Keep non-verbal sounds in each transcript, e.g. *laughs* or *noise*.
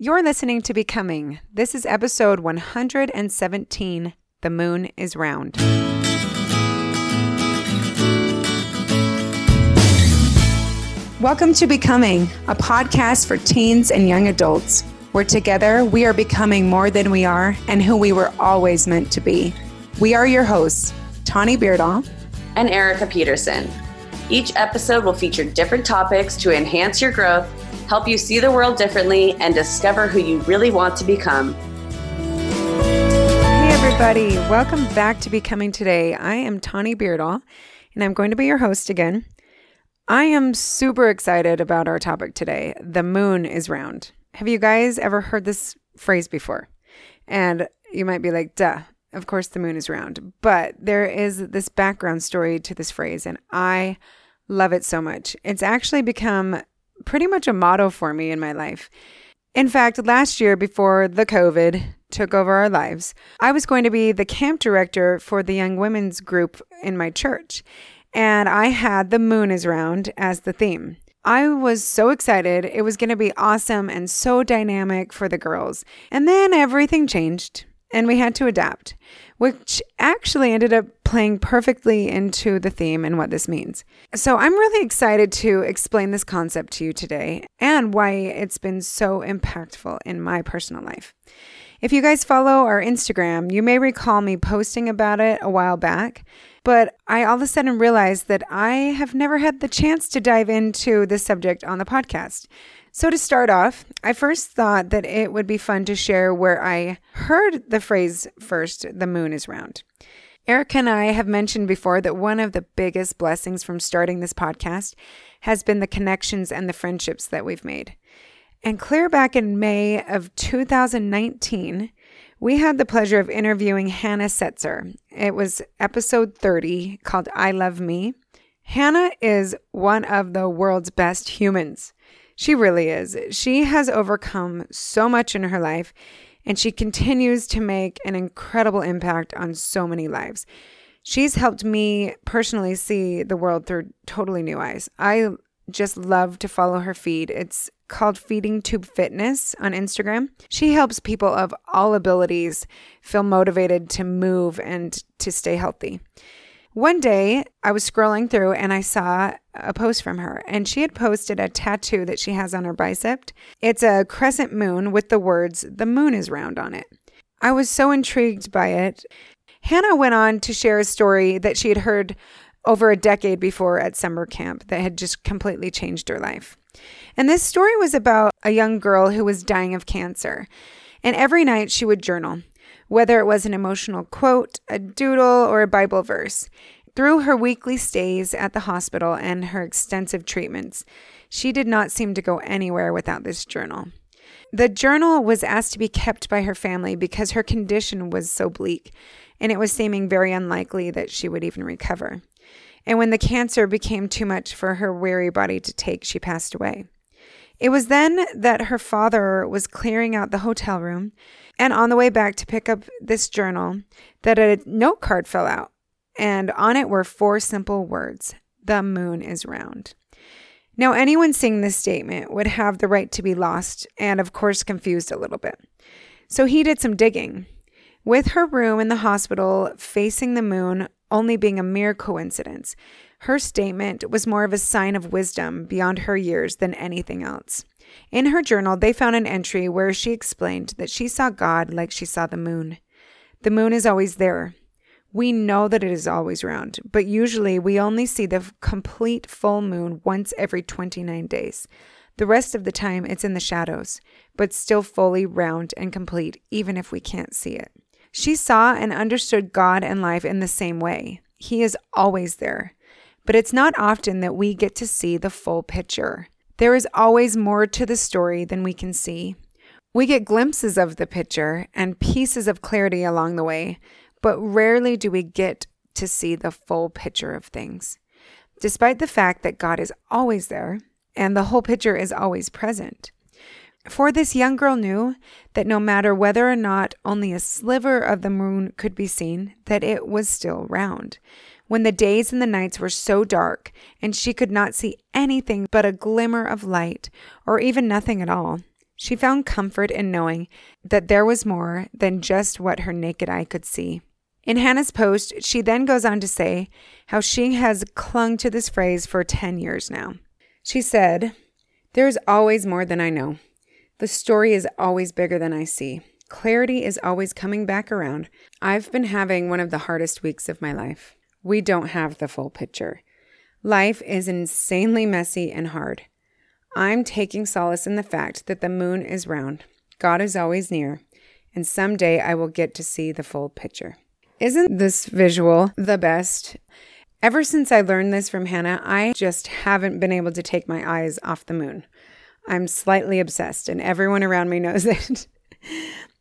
You're listening to Becoming. This is episode 117 The Moon is Round. Welcome to Becoming, a podcast for teens and young adults, where together we are becoming more than we are and who we were always meant to be. We are your hosts, Tawny Beardall and Erica Peterson. Each episode will feature different topics to enhance your growth, help you see the world differently, and discover who you really want to become. Hey, everybody. Welcome back to Becoming Today. I am Tawny Beardall, and I'm going to be your host again. I am super excited about our topic today. The moon is round. Have you guys ever heard this phrase before? And you might be like, duh, of course the moon is round. But there is this background story to this phrase, and I Love it so much. It's actually become pretty much a motto for me in my life. In fact, last year, before the COVID took over our lives, I was going to be the camp director for the young women's group in my church. And I had The Moon is Round as the theme. I was so excited. It was going to be awesome and so dynamic for the girls. And then everything changed and we had to adapt, which actually ended up playing perfectly into the theme and what this means. So I'm really excited to explain this concept to you today and why it's been so impactful in my personal life. If you guys follow our Instagram, you may recall me posting about it a while back, but I all of a sudden realized that I have never had the chance to dive into this subject on the podcast. So, to start off, I first thought that it would be fun to share where I heard the phrase first, the moon is round. Eric and I have mentioned before that one of the biggest blessings from starting this podcast has been the connections and the friendships that we've made. And clear back in May of 2019, we had the pleasure of interviewing Hannah Setzer. It was episode 30 called I Love Me. Hannah is one of the world's best humans. She really is. She has overcome so much in her life, and she continues to make an incredible impact on so many lives. She's helped me personally see the world through totally new eyes. I just love to follow her feed. It's called Feeding Tube Fitness on Instagram. She helps people of all abilities feel motivated to move and to stay healthy. One day I was scrolling through and I saw a post from her, and she had posted a tattoo that she has on her bicep. It's a crescent moon with the words, The moon is round on it. I was so intrigued by it. Hannah went on to share a story that she had heard over a decade before at summer camp that had just completely changed her life. And this story was about a young girl who was dying of cancer. And every night she would journal whether it was an emotional quote, a doodle, or a Bible verse. Through her weekly stays at the hospital and her extensive treatments, she did not seem to go anywhere without this journal. The journal was asked to be kept by her family because her condition was so bleak, and it was seeming very unlikely that she would even recover. And when the cancer became too much for her weary body to take, she passed away. It was then that her father was clearing out the hotel room and on the way back to pick up this journal, that a note card fell out, and on it were four simple words The moon is round. Now, anyone seeing this statement would have the right to be lost and, of course, confused a little bit. So he did some digging. With her room in the hospital facing the moon only being a mere coincidence, her statement was more of a sign of wisdom beyond her years than anything else. In her journal, they found an entry where she explained that she saw God like she saw the moon. The moon is always there. We know that it is always round, but usually we only see the complete full moon once every 29 days. The rest of the time, it's in the shadows, but still fully round and complete, even if we can't see it. She saw and understood God and life in the same way. He is always there, but it's not often that we get to see the full picture. There is always more to the story than we can see. We get glimpses of the picture and pieces of clarity along the way, but rarely do we get to see the full picture of things. Despite the fact that God is always there and the whole picture is always present. For this young girl knew that no matter whether or not only a sliver of the moon could be seen, that it was still round when the days and the nights were so dark and she could not see anything but a glimmer of light or even nothing at all. She found comfort in knowing that there was more than just what her naked eye could see. In Hannah's post, she then goes on to say how she has clung to this phrase for 10 years now. She said, There is always more than I know. The story is always bigger than I see. Clarity is always coming back around. I've been having one of the hardest weeks of my life. We don't have the full picture. Life is insanely messy and hard. I'm taking solace in the fact that the moon is round, God is always near, and someday I will get to see the full picture. Isn't this visual the best? Ever since I learned this from Hannah, I just haven't been able to take my eyes off the moon. I'm slightly obsessed, and everyone around me knows *laughs* it.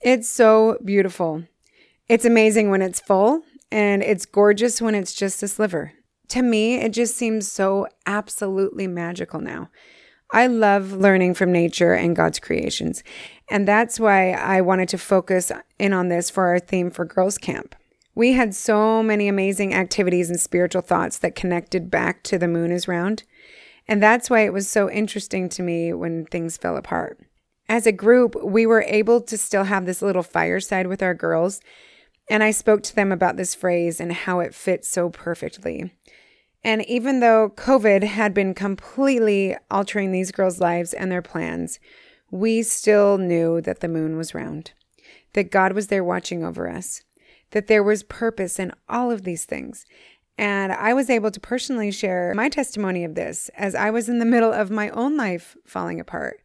it's so beautiful. It's amazing when it's full, and it's gorgeous when it's just a sliver. To me, it just seems so absolutely magical now. I love learning from nature and God's creations. And that's why I wanted to focus in on this for our theme for Girls Camp. We had so many amazing activities and spiritual thoughts that connected back to the moon is round. And that's why it was so interesting to me when things fell apart. As a group, we were able to still have this little fireside with our girls. And I spoke to them about this phrase and how it fits so perfectly. And even though COVID had been completely altering these girls' lives and their plans, we still knew that the moon was round, that God was there watching over us, that there was purpose in all of these things. And I was able to personally share my testimony of this as I was in the middle of my own life falling apart.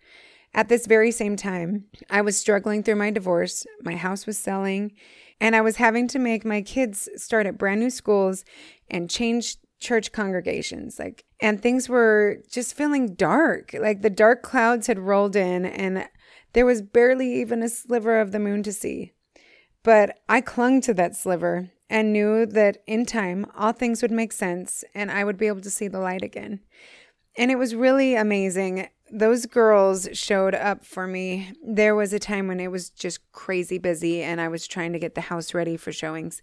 At this very same time, I was struggling through my divorce, my house was selling, and I was having to make my kids start at brand new schools and change church congregations like and things were just feeling dark. Like the dark clouds had rolled in and there was barely even a sliver of the moon to see. But i clung to that sliver and knew that in time all things would make sense and i would be able to see the light again. And it was really amazing those girls showed up for me. There was a time when it was just crazy busy and I was trying to get the house ready for showings.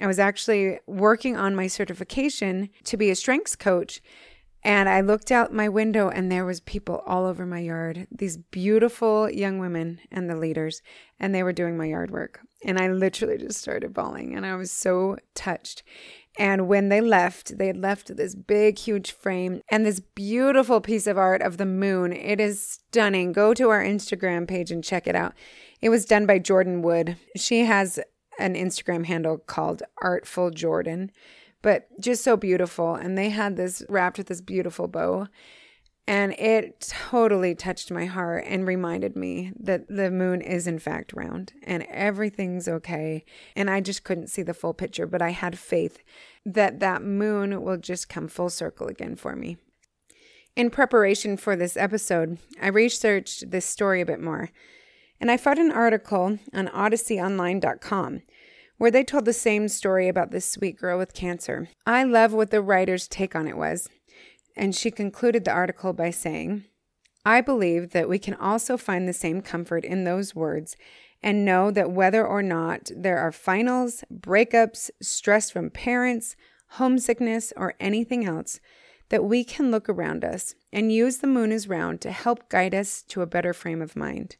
I was actually working on my certification to be a strengths coach and I looked out my window and there was people all over my yard. These beautiful young women and the leaders and they were doing my yard work. And I literally just started bawling and I was so touched. And when they left, they had left this big, huge frame and this beautiful piece of art of the moon. It is stunning. Go to our Instagram page and check it out. It was done by Jordan Wood. She has an Instagram handle called Artful Jordan, but just so beautiful. And they had this wrapped with this beautiful bow. And it totally touched my heart and reminded me that the moon is, in fact, round and everything's okay. And I just couldn't see the full picture, but I had faith that that moon will just come full circle again for me. In preparation for this episode, I researched this story a bit more and I found an article on odysseyonline.com where they told the same story about this sweet girl with cancer. I love what the writer's take on it was. And she concluded the article by saying, I believe that we can also find the same comfort in those words and know that whether or not there are finals, breakups, stress from parents, homesickness, or anything else, that we can look around us and use the moon as round to help guide us to a better frame of mind.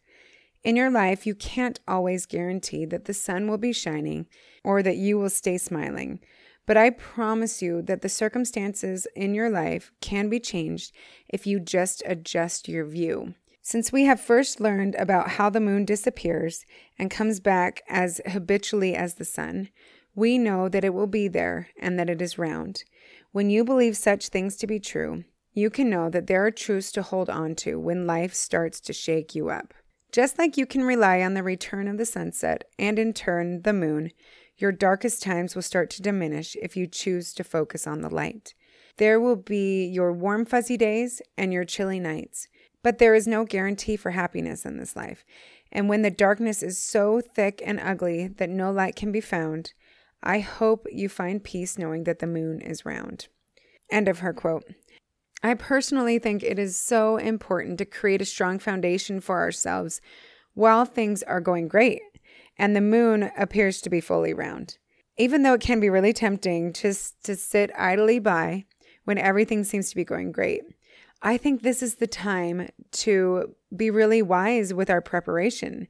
In your life, you can't always guarantee that the sun will be shining or that you will stay smiling. But I promise you that the circumstances in your life can be changed if you just adjust your view. Since we have first learned about how the moon disappears and comes back as habitually as the sun, we know that it will be there and that it is round. When you believe such things to be true, you can know that there are truths to hold on to when life starts to shake you up. Just like you can rely on the return of the sunset and in turn the moon, your darkest times will start to diminish if you choose to focus on the light. There will be your warm, fuzzy days and your chilly nights, but there is no guarantee for happiness in this life. And when the darkness is so thick and ugly that no light can be found, I hope you find peace knowing that the moon is round. End of her quote. I personally think it is so important to create a strong foundation for ourselves while things are going great and the moon appears to be fully round. Even though it can be really tempting just to sit idly by when everything seems to be going great, I think this is the time to be really wise with our preparation,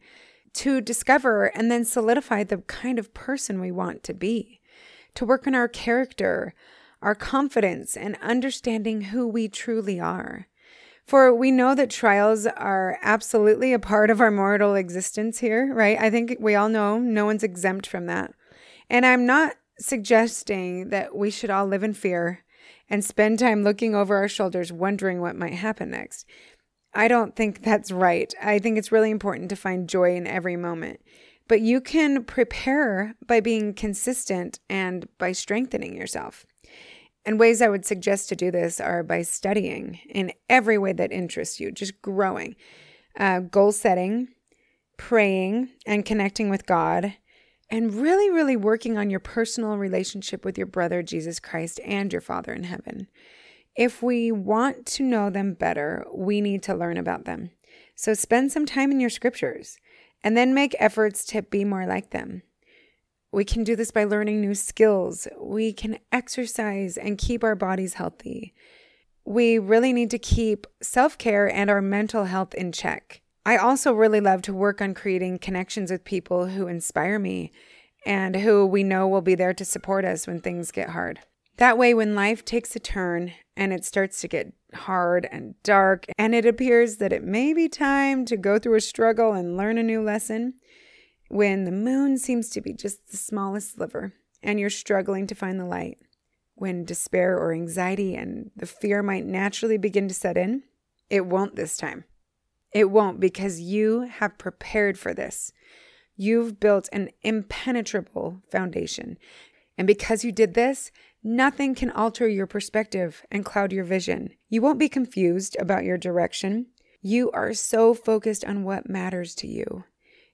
to discover and then solidify the kind of person we want to be, to work on our character, our confidence, and understanding who we truly are. For we know that trials are absolutely a part of our mortal existence here, right? I think we all know no one's exempt from that. And I'm not suggesting that we should all live in fear and spend time looking over our shoulders, wondering what might happen next. I don't think that's right. I think it's really important to find joy in every moment. But you can prepare by being consistent and by strengthening yourself. And ways I would suggest to do this are by studying in every way that interests you, just growing, uh, goal setting, praying, and connecting with God, and really, really working on your personal relationship with your brother, Jesus Christ, and your Father in heaven. If we want to know them better, we need to learn about them. So spend some time in your scriptures and then make efforts to be more like them. We can do this by learning new skills. We can exercise and keep our bodies healthy. We really need to keep self care and our mental health in check. I also really love to work on creating connections with people who inspire me and who we know will be there to support us when things get hard. That way, when life takes a turn and it starts to get hard and dark, and it appears that it may be time to go through a struggle and learn a new lesson, when the moon seems to be just the smallest sliver and you're struggling to find the light, when despair or anxiety and the fear might naturally begin to set in, it won't this time. It won't because you have prepared for this. You've built an impenetrable foundation. And because you did this, nothing can alter your perspective and cloud your vision. You won't be confused about your direction. You are so focused on what matters to you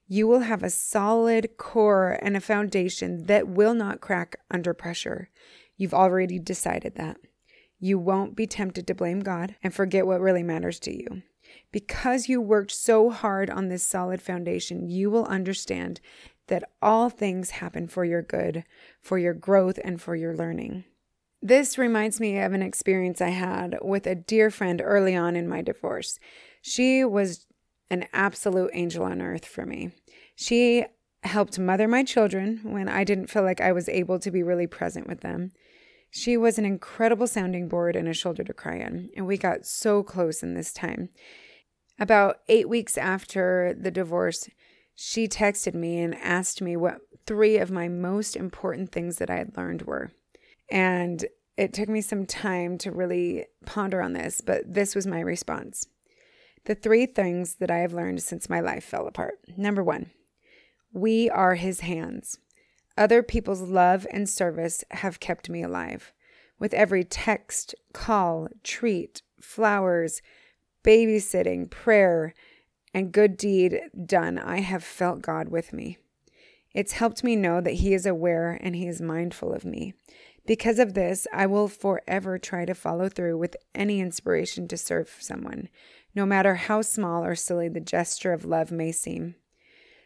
you will have a solid core and a foundation that will not crack under pressure. You've already decided that. You won't be tempted to blame God and forget what really matters to you. Because you worked so hard on this solid foundation, you will understand that all things happen for your good, for your growth, and for your learning. This reminds me of an experience I had with a dear friend early on in my divorce. She was an absolute angel on earth for me. She helped mother my children when I didn't feel like I was able to be really present with them. She was an incredible sounding board and a shoulder to cry on, and we got so close in this time. About eight weeks after the divorce, she texted me and asked me what three of my most important things that I had learned were. And it took me some time to really ponder on this, but this was my response. The three things that I have learned since my life fell apart. Number one, we are his hands. Other people's love and service have kept me alive. With every text, call, treat, flowers, babysitting, prayer, and good deed done, I have felt God with me. It's helped me know that He is aware and He is mindful of me. Because of this, I will forever try to follow through with any inspiration to serve someone, no matter how small or silly the gesture of love may seem.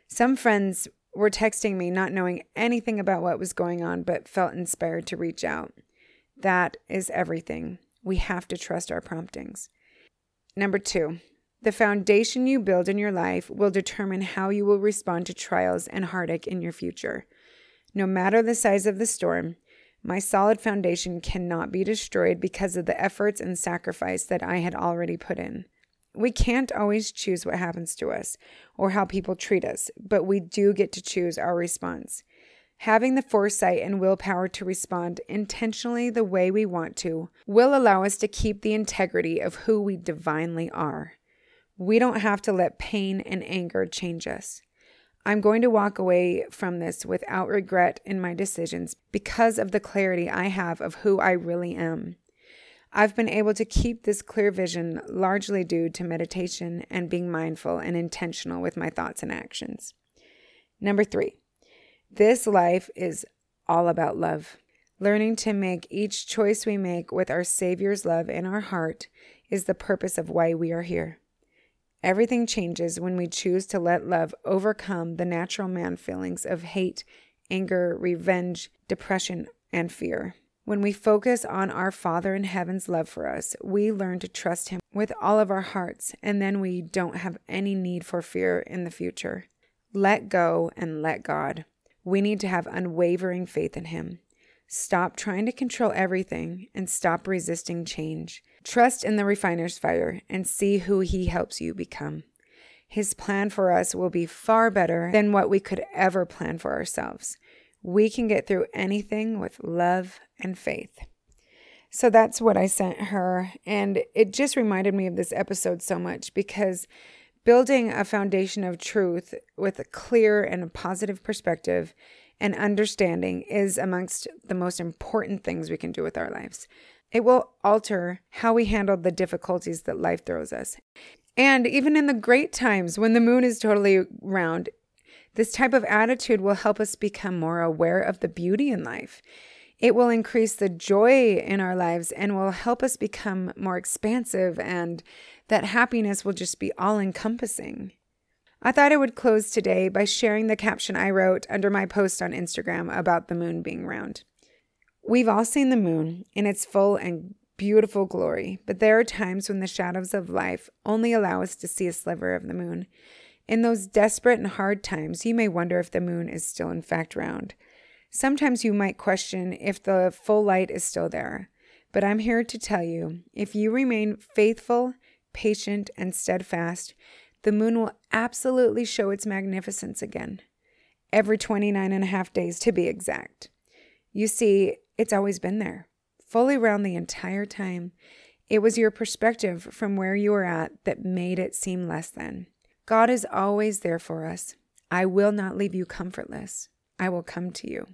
Some friends were texting me not knowing anything about what was going on, but felt inspired to reach out. That is everything. We have to trust our promptings. Number two, the foundation you build in your life will determine how you will respond to trials and heartache in your future. No matter the size of the storm, my solid foundation cannot be destroyed because of the efforts and sacrifice that I had already put in. We can't always choose what happens to us or how people treat us, but we do get to choose our response. Having the foresight and willpower to respond intentionally the way we want to will allow us to keep the integrity of who we divinely are. We don't have to let pain and anger change us. I'm going to walk away from this without regret in my decisions because of the clarity I have of who I really am. I've been able to keep this clear vision largely due to meditation and being mindful and intentional with my thoughts and actions. Number three, this life is all about love. Learning to make each choice we make with our Savior's love in our heart is the purpose of why we are here. Everything changes when we choose to let love overcome the natural man feelings of hate, anger, revenge, depression, and fear. When we focus on our Father in heaven's love for us, we learn to trust Him with all of our hearts, and then we don't have any need for fear in the future. Let go and let God. We need to have unwavering faith in Him. Stop trying to control everything and stop resisting change. Trust in the refiner's fire and see who He helps you become. His plan for us will be far better than what we could ever plan for ourselves. We can get through anything with love and faith. So that's what I sent her. And it just reminded me of this episode so much because building a foundation of truth with a clear and a positive perspective and understanding is amongst the most important things we can do with our lives. It will alter how we handle the difficulties that life throws us. And even in the great times when the moon is totally round, this type of attitude will help us become more aware of the beauty in life. It will increase the joy in our lives and will help us become more expansive, and that happiness will just be all encompassing. I thought I would close today by sharing the caption I wrote under my post on Instagram about the moon being round. We've all seen the moon in its full and beautiful glory, but there are times when the shadows of life only allow us to see a sliver of the moon. In those desperate and hard times, you may wonder if the moon is still in fact round. Sometimes you might question if the full light is still there. But I'm here to tell you if you remain faithful, patient, and steadfast, the moon will absolutely show its magnificence again. Every 29 and a half days to be exact. You see, it's always been there, fully round the entire time. It was your perspective from where you were at that made it seem less than. God is always there for us. I will not leave you comfortless. I will come to you.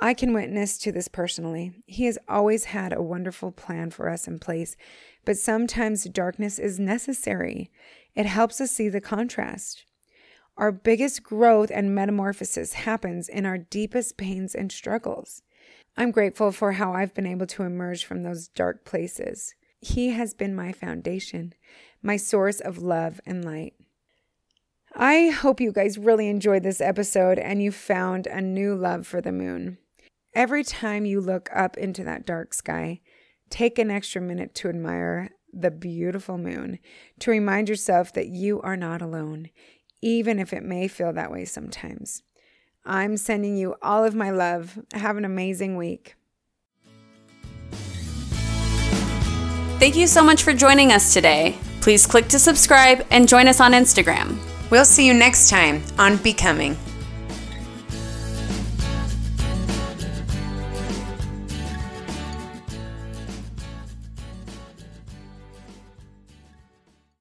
I can witness to this personally. He has always had a wonderful plan for us in place, but sometimes darkness is necessary. It helps us see the contrast. Our biggest growth and metamorphosis happens in our deepest pains and struggles. I'm grateful for how I've been able to emerge from those dark places. He has been my foundation, my source of love and light. I hope you guys really enjoyed this episode and you found a new love for the moon. Every time you look up into that dark sky, take an extra minute to admire the beautiful moon, to remind yourself that you are not alone, even if it may feel that way sometimes. I'm sending you all of my love. Have an amazing week. Thank you so much for joining us today. Please click to subscribe and join us on Instagram. We'll see you next time on Becoming.